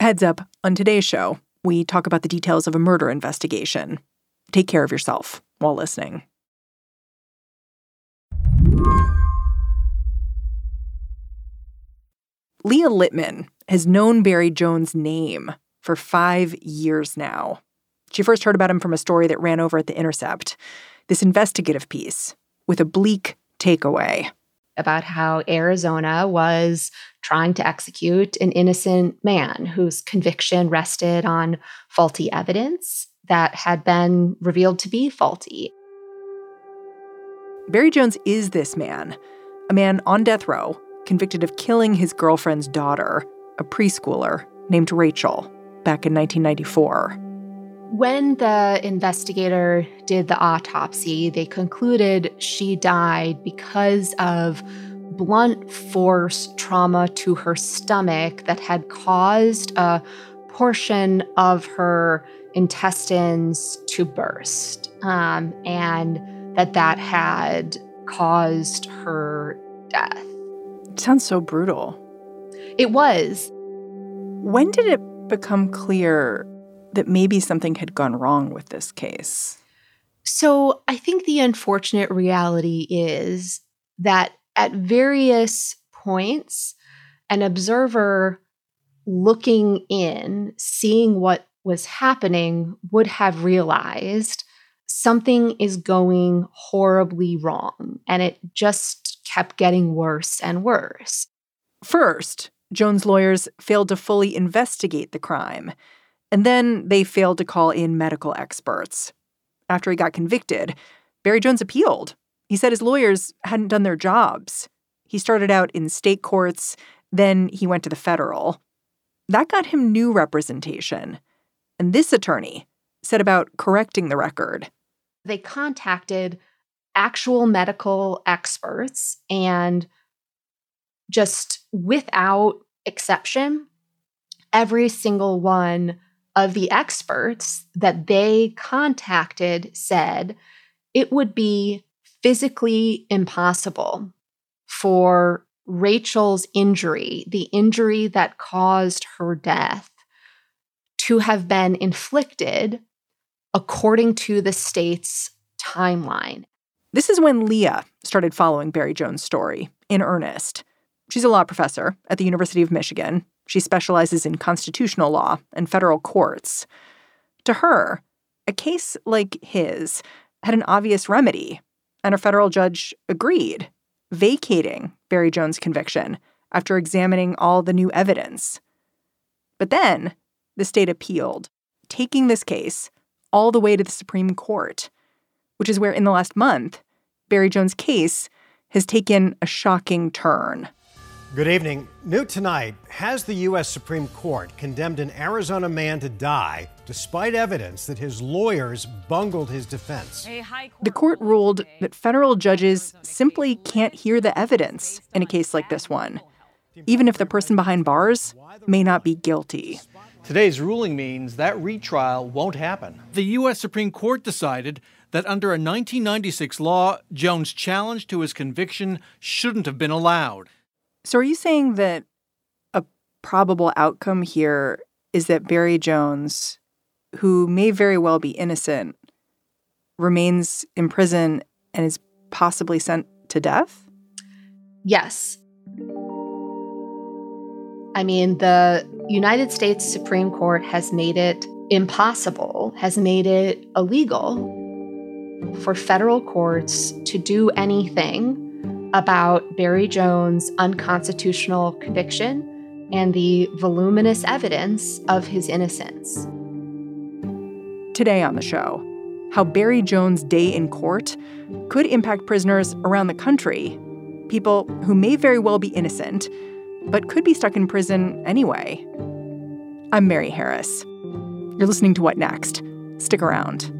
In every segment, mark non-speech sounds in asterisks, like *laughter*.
Heads up on today's show, we talk about the details of a murder investigation. Take care of yourself while listening. Leah Littman has known Barry Jones' name for five years now. She first heard about him from a story that ran over at The Intercept, this investigative piece with a bleak takeaway about how Arizona was trying to execute an innocent man whose conviction rested on faulty evidence that had been revealed to be faulty. Barry Jones is this man, a man on death row, convicted of killing his girlfriend's daughter, a preschooler named Rachel, back in 1994. When the investigator did the autopsy, they concluded she died because of blunt force trauma to her stomach that had caused a portion of her intestines to burst, um, and that that had caused her death. It sounds so brutal. It was. When did it become clear that maybe something had gone wrong with this case? So I think the unfortunate reality is that at various points, an observer looking in, seeing what was happening, would have realized something is going horribly wrong. And it just kept getting worse and worse. First, Jones' lawyers failed to fully investigate the crime. And then they failed to call in medical experts. After he got convicted, Barry Jones appealed. He said his lawyers hadn't done their jobs. He started out in state courts, then he went to the federal. That got him new representation. And this attorney set about correcting the record. They contacted actual medical experts and just without exception, every single one of the experts that they contacted said it would be physically impossible for Rachel's injury, the injury that caused her death, to have been inflicted according to the state's timeline. This is when Leah started following Barry Jones' story in earnest. She's a law professor at the University of Michigan. She specializes in constitutional law and federal courts. To her, a case like his had an obvious remedy, and a federal judge agreed, vacating Barry Jones' conviction after examining all the new evidence. But then the state appealed, taking this case all the way to the Supreme Court which is where in the last month, Barry Jones' case has taken a shocking turn. Good evening. New tonight, has the U.S. Supreme Court condemned an Arizona man to die despite evidence that his lawyers bungled his defense? The court ruled that federal judges simply can't hear the evidence in a case like this one, even if the person behind bars may not be guilty. Today's ruling means that retrial won't happen. The U.S. Supreme Court decided that under a 1996 law, Jones' challenge to his conviction shouldn't have been allowed. So, are you saying that a probable outcome here is that Barry Jones, who may very well be innocent, remains in prison and is possibly sent to death? Yes. I mean, the United States Supreme Court has made it impossible, has made it illegal for federal courts to do anything about Barry Jones' unconstitutional conviction and the voluminous evidence of his innocence. Today on the show, how Barry Jones' day in court could impact prisoners around the country, people who may very well be innocent, but could be stuck in prison anyway. I'm Mary Harris. You're listening to What Next? Stick around.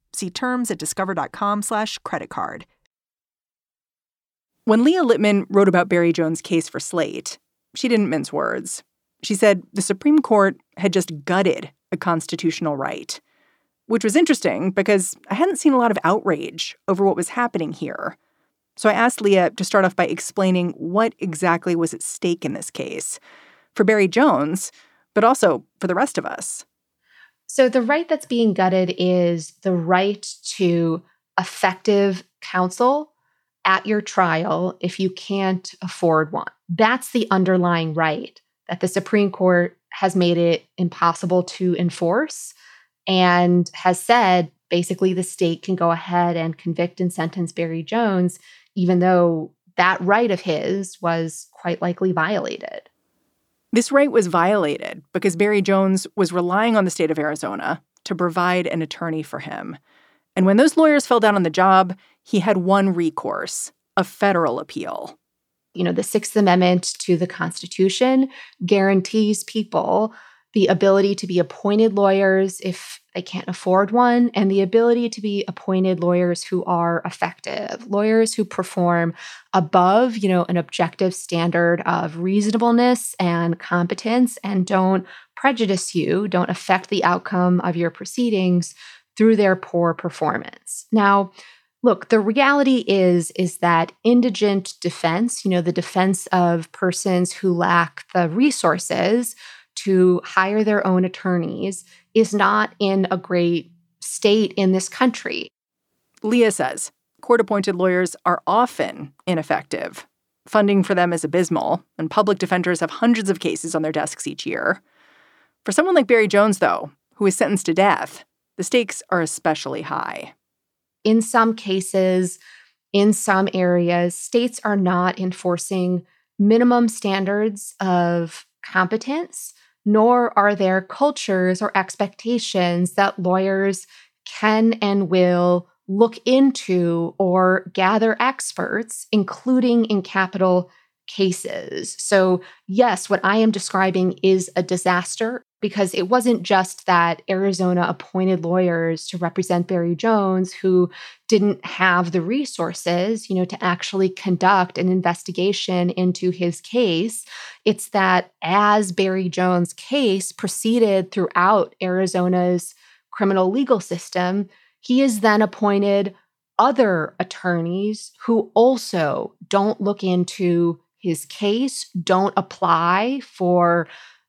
See terms at discover.com/slash credit card. When Leah Littman wrote about Barry Jones' case for Slate, she didn't mince words. She said the Supreme Court had just gutted a constitutional right which was interesting because I hadn't seen a lot of outrage over what was happening here. So I asked Leah to start off by explaining what exactly was at stake in this case for Barry Jones, but also for the rest of us. So the right that's being gutted is the right to effective counsel at your trial if you can't afford one. That's the underlying right that the Supreme Court has made it impossible to enforce and has said basically the state can go ahead and convict and sentence Barry Jones, even though that right of his was quite likely violated. This right was violated because Barry Jones was relying on the state of Arizona to provide an attorney for him. And when those lawyers fell down on the job, he had one recourse a federal appeal. You know, the Sixth Amendment to the Constitution guarantees people the ability to be appointed lawyers if they can't afford one, and the ability to be appointed lawyers who are effective, lawyers who perform above, you know, an objective standard of reasonableness and competence and don't prejudice you, don't affect the outcome of your proceedings through their poor performance. Now, look the reality is is that indigent defense you know the defense of persons who lack the resources to hire their own attorneys is not in a great state in this country. Leah says court appointed lawyers are often ineffective. Funding for them is abysmal, and public defenders have hundreds of cases on their desks each year. For someone like Barry Jones, though, who is sentenced to death, the stakes are especially high. In some cases, in some areas, states are not enforcing minimum standards of competence nor are there cultures or expectations that lawyers can and will look into or gather experts, including in capital cases. So, yes, what I am describing is a disaster because it wasn't just that Arizona appointed lawyers to represent Barry Jones who didn't have the resources, you know, to actually conduct an investigation into his case. It's that as Barry Jones' case proceeded throughout Arizona's criminal legal system, he is then appointed other attorneys who also don't look into his case, don't apply for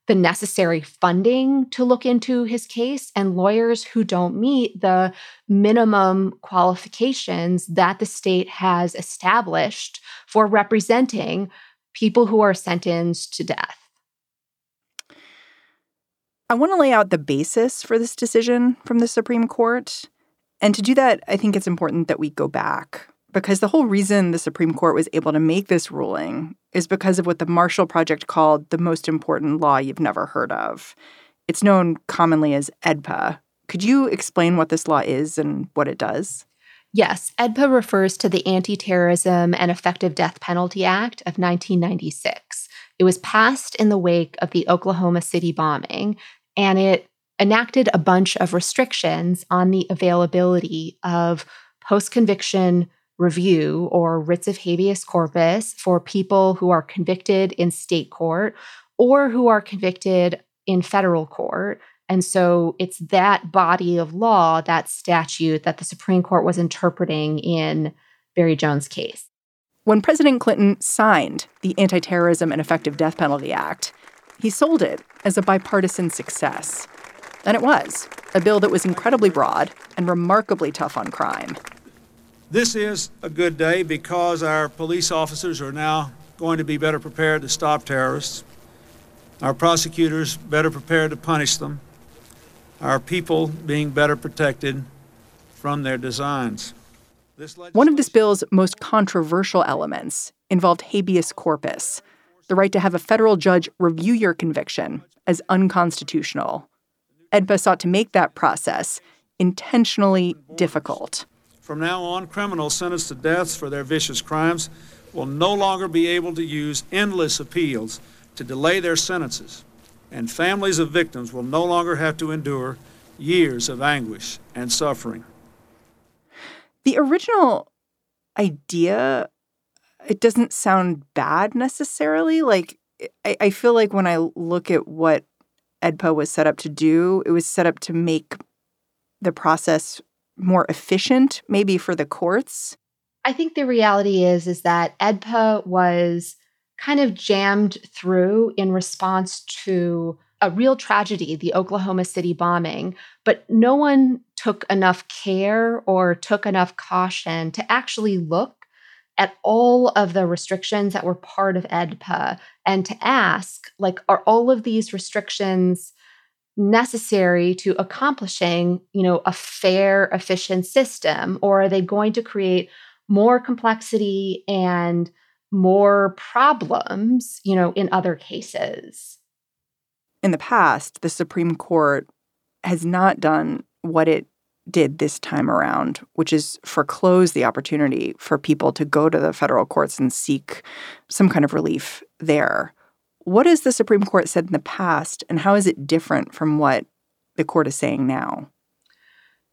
the necessary funding to look into his case, and lawyers who don't meet the minimum qualifications that the state has established for representing people who are sentenced to death. I want to lay out the basis for this decision from the Supreme Court. And to do that, I think it's important that we go back because the whole reason the Supreme Court was able to make this ruling is because of what the Marshall Project called the most important law you've never heard of. It's known commonly as EDPA. Could you explain what this law is and what it does? Yes, EDPA refers to the Anti Terrorism and Effective Death Penalty Act of 1996. It was passed in the wake of the Oklahoma City bombing, and it enacted a bunch of restrictions on the availability of post conviction review or writs of habeas corpus for people who are convicted in state court or who are convicted in federal court. And so it's that body of law, that statute that the Supreme Court was interpreting in Barry Jones' case. When President Clinton signed the Anti Terrorism and Effective Death Penalty Act, he sold it as a bipartisan success. And it was a bill that was incredibly broad and remarkably tough on crime. This is a good day because our police officers are now going to be better prepared to stop terrorists, our prosecutors better prepared to punish them, our people being better protected from their designs. One of this bill's most controversial elements involved habeas corpus, the right to have a federal judge review your conviction as unconstitutional. EDPA sought to make that process intentionally difficult. From now on, criminals sentenced to death for their vicious crimes will no longer be able to use endless appeals to delay their sentences, and families of victims will no longer have to endure years of anguish and suffering. The original idea, it doesn't sound bad necessarily. Like, I, I feel like when I look at what EDPA was set up to do, it was set up to make the process more efficient, maybe for the courts. I think the reality is is that EDPA was kind of jammed through in response to a real tragedy, the Oklahoma City bombing, but no one took enough care or took enough caution to actually look at all of the restrictions that were part of EDPA and to ask, like, are all of these restrictions necessary to accomplishing, you know, a fair, efficient system, or are they going to create more complexity and more problems, you know, in other cases? In the past, the Supreme Court has not done what it did this time around, which is foreclose the opportunity for people to go to the federal courts and seek some kind of relief there. What has the Supreme Court said in the past, and how is it different from what the court is saying now?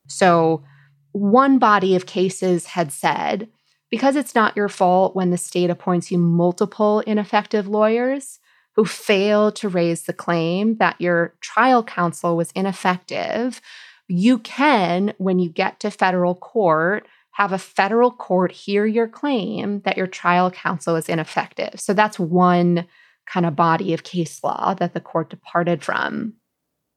So, one body of cases had said because it's not your fault when the state appoints you multiple ineffective lawyers who fail to raise the claim that your trial counsel was ineffective, you can, when you get to federal court, have a federal court hear your claim that your trial counsel is ineffective. So that's one kind of body of case law that the court departed from.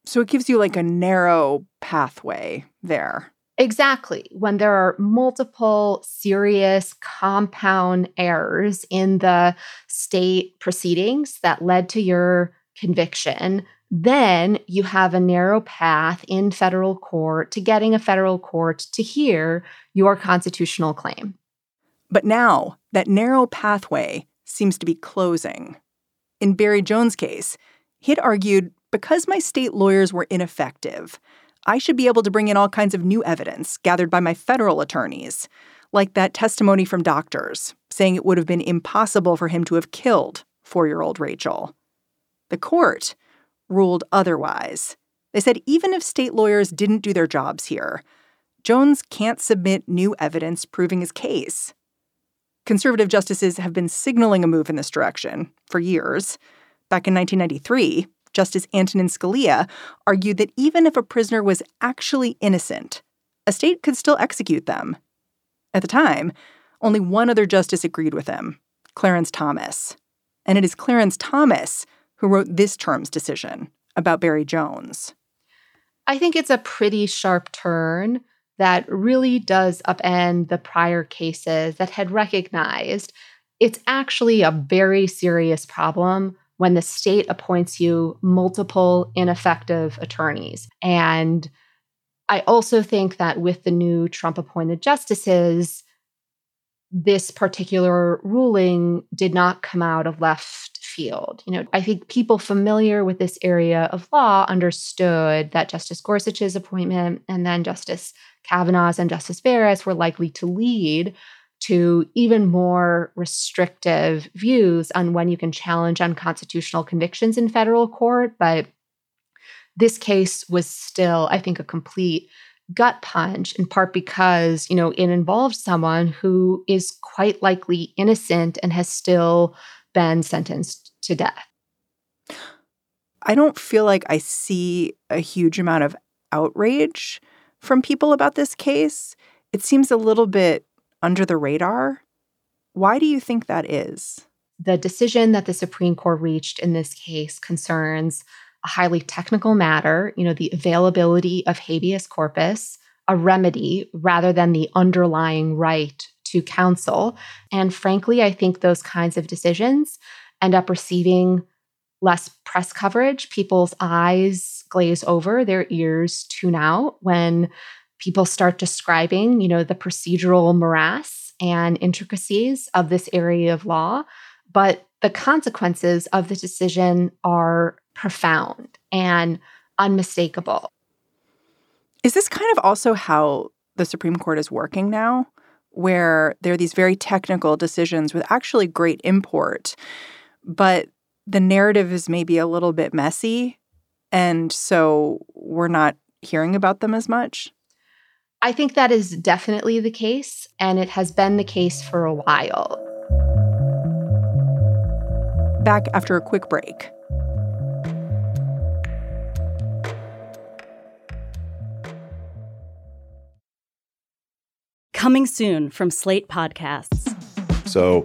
So it gives you like a narrow pathway there. Exactly. When there are multiple serious compound errors in the state proceedings that led to your conviction, then you have a narrow path in federal court to getting a federal court to hear your constitutional claim. But now that narrow pathway seems to be closing. In Barry Jones' case, he had argued because my state lawyers were ineffective, I should be able to bring in all kinds of new evidence gathered by my federal attorneys, like that testimony from doctors saying it would have been impossible for him to have killed four year old Rachel. The court ruled otherwise. They said even if state lawyers didn't do their jobs here, Jones can't submit new evidence proving his case. Conservative justices have been signaling a move in this direction for years. Back in 1993, Justice Antonin Scalia argued that even if a prisoner was actually innocent, a state could still execute them. At the time, only one other justice agreed with him Clarence Thomas. And it is Clarence Thomas who wrote this term's decision about Barry Jones. I think it's a pretty sharp turn that really does upend the prior cases that had recognized it's actually a very serious problem when the state appoints you multiple ineffective attorneys. And I also think that with the new Trump appointed justices, this particular ruling did not come out of left field. You know, I think people familiar with this area of law understood that Justice Gorsuch's appointment and then Justice Kavanaugh's and Justice Barrett's were likely to lead to even more restrictive views on when you can challenge unconstitutional convictions in federal court. But this case was still, I think, a complete gut punch, in part because, you know, it involved someone who is quite likely innocent and has still been sentenced to death. I don't feel like I see a huge amount of outrage from people about this case. It seems a little bit under the radar. Why do you think that is? The decision that the Supreme Court reached in this case concerns a highly technical matter, you know, the availability of habeas corpus, a remedy rather than the underlying right to counsel. And frankly, I think those kinds of decisions end up receiving less press coverage. People's eyes glaze over, their ears tune out when people start describing, you know, the procedural morass and intricacies of this area of law, but the consequences of the decision are profound and unmistakable. Is this kind of also how the Supreme Court is working now, where there are these very technical decisions with actually great import, but the narrative is maybe a little bit messy, and so we're not hearing about them as much? I think that is definitely the case, and it has been the case for a while. Back after a quick break. Coming soon from Slate Podcasts. So,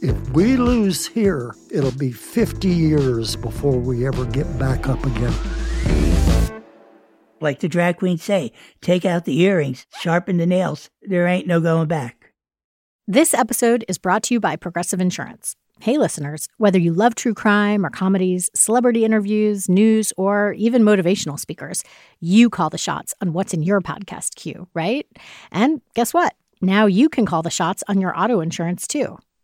If we lose here, it'll be 50 years before we ever get back up again. Like the drag queens say, take out the earrings, sharpen the nails. There ain't no going back. This episode is brought to you by Progressive Insurance. Hey, listeners, whether you love true crime or comedies, celebrity interviews, news, or even motivational speakers, you call the shots on what's in your podcast queue, right? And guess what? Now you can call the shots on your auto insurance too.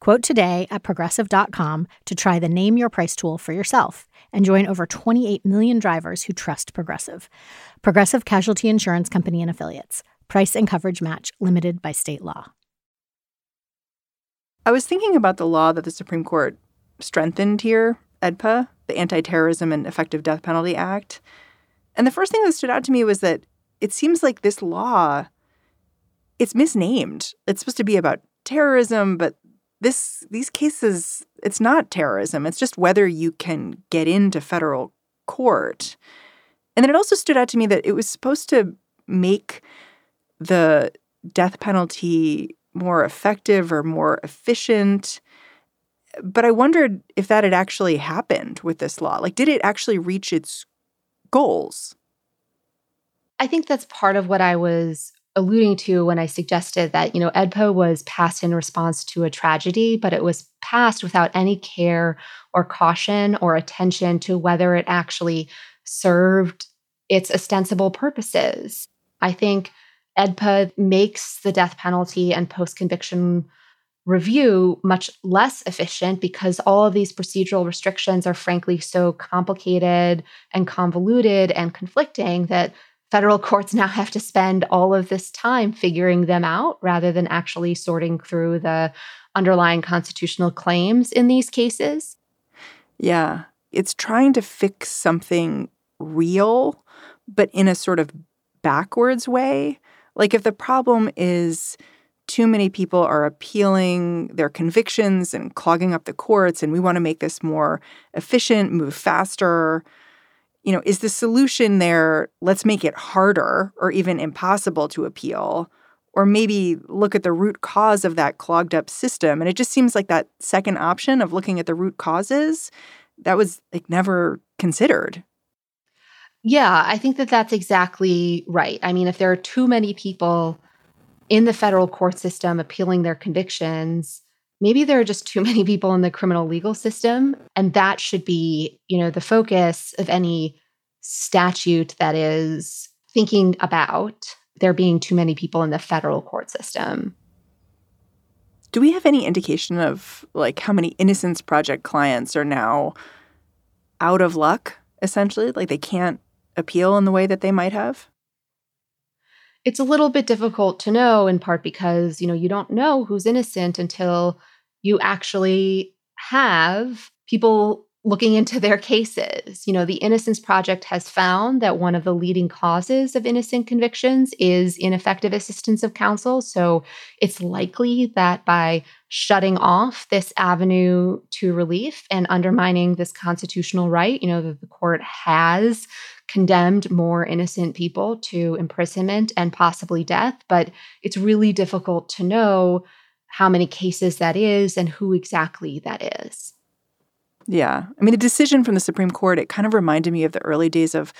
Quote today at progressive.com to try the Name Your Price tool for yourself and join over 28 million drivers who trust Progressive. Progressive Casualty Insurance Company and Affiliates. Price and coverage match limited by state law. I was thinking about the law that the Supreme Court strengthened here, EDPA, the Anti Terrorism and Effective Death Penalty Act. And the first thing that stood out to me was that it seems like this law it's misnamed. It's supposed to be about terrorism, but this these cases it's not terrorism. It's just whether you can get into federal court. And then it also stood out to me that it was supposed to make the death penalty more effective or more efficient. But i wondered if that had actually happened with this law. Like did it actually reach its goals? I think that's part of what i was alluding to when I suggested that, you know, EDPA was passed in response to a tragedy, but it was passed without any care or caution or attention to whether it actually served its ostensible purposes. I think EDPA makes the death penalty and post conviction review much less efficient because all of these procedural restrictions are frankly so complicated and convoluted and conflicting that federal courts now have to spend all of this time figuring them out rather than actually sorting through the underlying constitutional claims in these cases. Yeah, it's trying to fix something real, but in a sort of backwards way. Like if the problem is too many people are appealing their convictions and clogging up the courts, and we want to make this more efficient, move faster. You know, is the solution there, let's make it harder or even impossible to appeal? Or maybe look at the root cause of that clogged up system. And it just seems like that second option of looking at the root causes, that was like never considered. Yeah, I think that that's exactly right. I mean, if there are too many people in the federal court system appealing their convictions, maybe there are just too many people in the criminal legal system. And that should be, you know, the focus of any statute that is thinking about there being too many people in the federal court system. Do we have any indication of like how many Innocence Project clients are now out of luck, essentially? Like they can't appeal in the way that they might have? It's a little bit difficult to know in part because, you know, you don't know who's innocent until you actually have people looking into their cases. You know, the Innocence Project has found that one of the leading causes of innocent convictions is ineffective assistance of counsel. So it's likely that by shutting off this avenue to relief and undermining this constitutional right, you know, that the court has condemned more innocent people to imprisonment and possibly death. But it's really difficult to know how many cases that is and who exactly that is. Yeah. I mean, the decision from the Supreme Court, it kind of reminded me of the early days of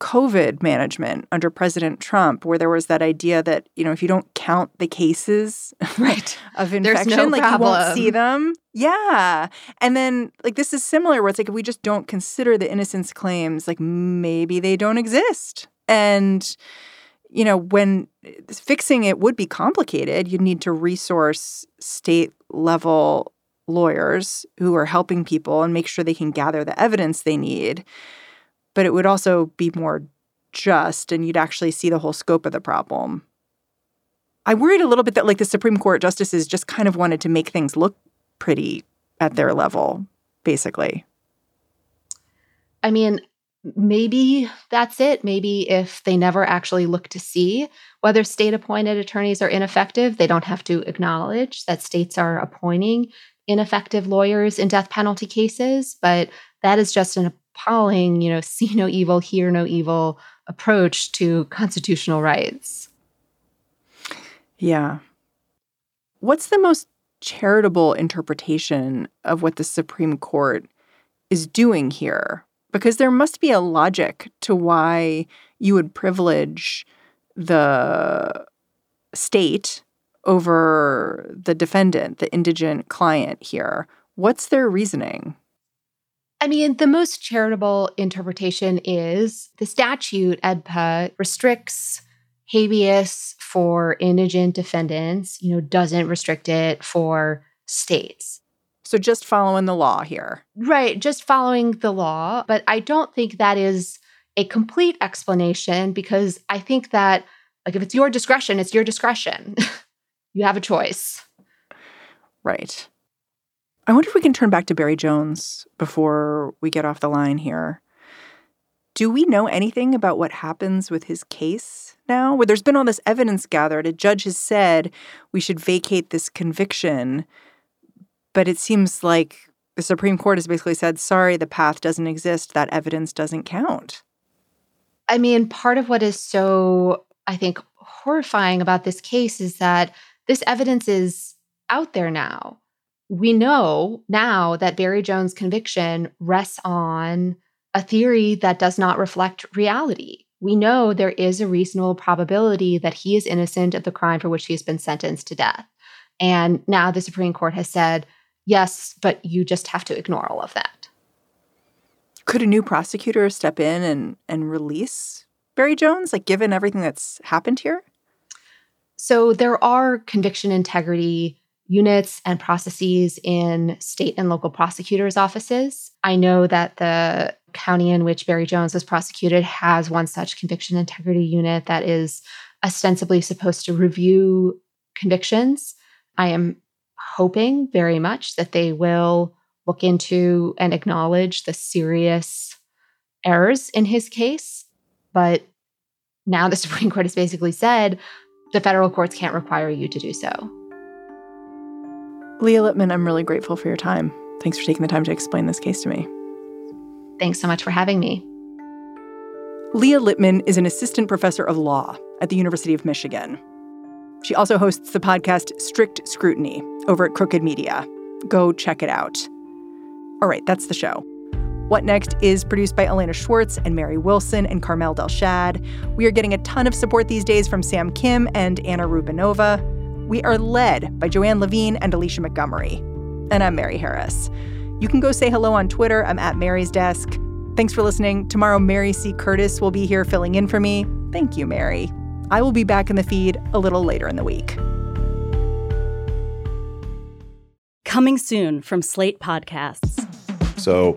COVID management under President Trump, where there was that idea that, you know, if you don't count the cases *laughs* right. *laughs* of infection, no like problem. you won't see them. Yeah. And then like this is similar where it's like if we just don't consider the innocence claims, like maybe they don't exist. And you know, when uh, fixing it would be complicated, you'd need to resource state level lawyers who are helping people and make sure they can gather the evidence they need. But it would also be more just and you'd actually see the whole scope of the problem. I worried a little bit that like the Supreme Court justices just kind of wanted to make things look pretty at their level, basically. I mean, maybe that's it. Maybe if they never actually look to see whether state appointed attorneys are ineffective, they don't have to acknowledge that states are appointing ineffective lawyers in death penalty cases, but that is just an appalling, you know, *laughs* see no evil, hear no evil approach to constitutional rights. Yeah. What's the most charitable interpretation of what the Supreme Court is doing here? Because there must be a logic to why you would privilege the state over the defendant, the indigent client here. What's their reasoning? I mean, the most charitable interpretation is the statute, EDPA, restricts habeas for indigent defendants, you know, doesn't restrict it for states. So just following the law here. Right, just following the law. But I don't think that is a complete explanation because I think that, like, if it's your discretion, it's your discretion. *laughs* you have a choice. Right. I wonder if we can turn back to Barry Jones before we get off the line here. Do we know anything about what happens with his case now? Where there's been all this evidence gathered, a judge has said we should vacate this conviction, but it seems like the Supreme Court has basically said, sorry, the path doesn't exist, that evidence doesn't count. I mean, part of what is so, I think, horrifying about this case is that this evidence is out there now. We know now that Barry Jones' conviction rests on a theory that does not reflect reality. We know there is a reasonable probability that he is innocent of the crime for which he has been sentenced to death. And now the Supreme Court has said, yes, but you just have to ignore all of that. Could a new prosecutor step in and, and release Barry Jones, like given everything that's happened here? So there are conviction integrity units and processes in state and local prosecutors' offices. I know that the county in which Barry Jones was prosecuted has one such conviction integrity unit that is ostensibly supposed to review convictions. I am hoping very much that they will look into and acknowledge the serious errors in his case. But now the *laughs* Supreme Court has basically said the federal courts can't require you to do so. Leah Littman, I'm really grateful for your time. Thanks for taking the time to explain this case to me. Thanks so much for having me. Leah Littman is an assistant professor of law at the University of Michigan. She also hosts the podcast Strict Scrutiny over at Crooked Media. Go check it out. All right, that's the show. What Next is produced by Elena Schwartz and Mary Wilson and Carmel Delshad. We are getting a ton of support these days from Sam Kim and Anna Rubinova. We are led by Joanne Levine and Alicia Montgomery. And I'm Mary Harris. You can go say hello on Twitter. I'm at Mary's Desk. Thanks for listening. Tomorrow, Mary C. Curtis will be here filling in for me. Thank you, Mary. I will be back in the feed a little later in the week. Coming soon from Slate Podcasts. So,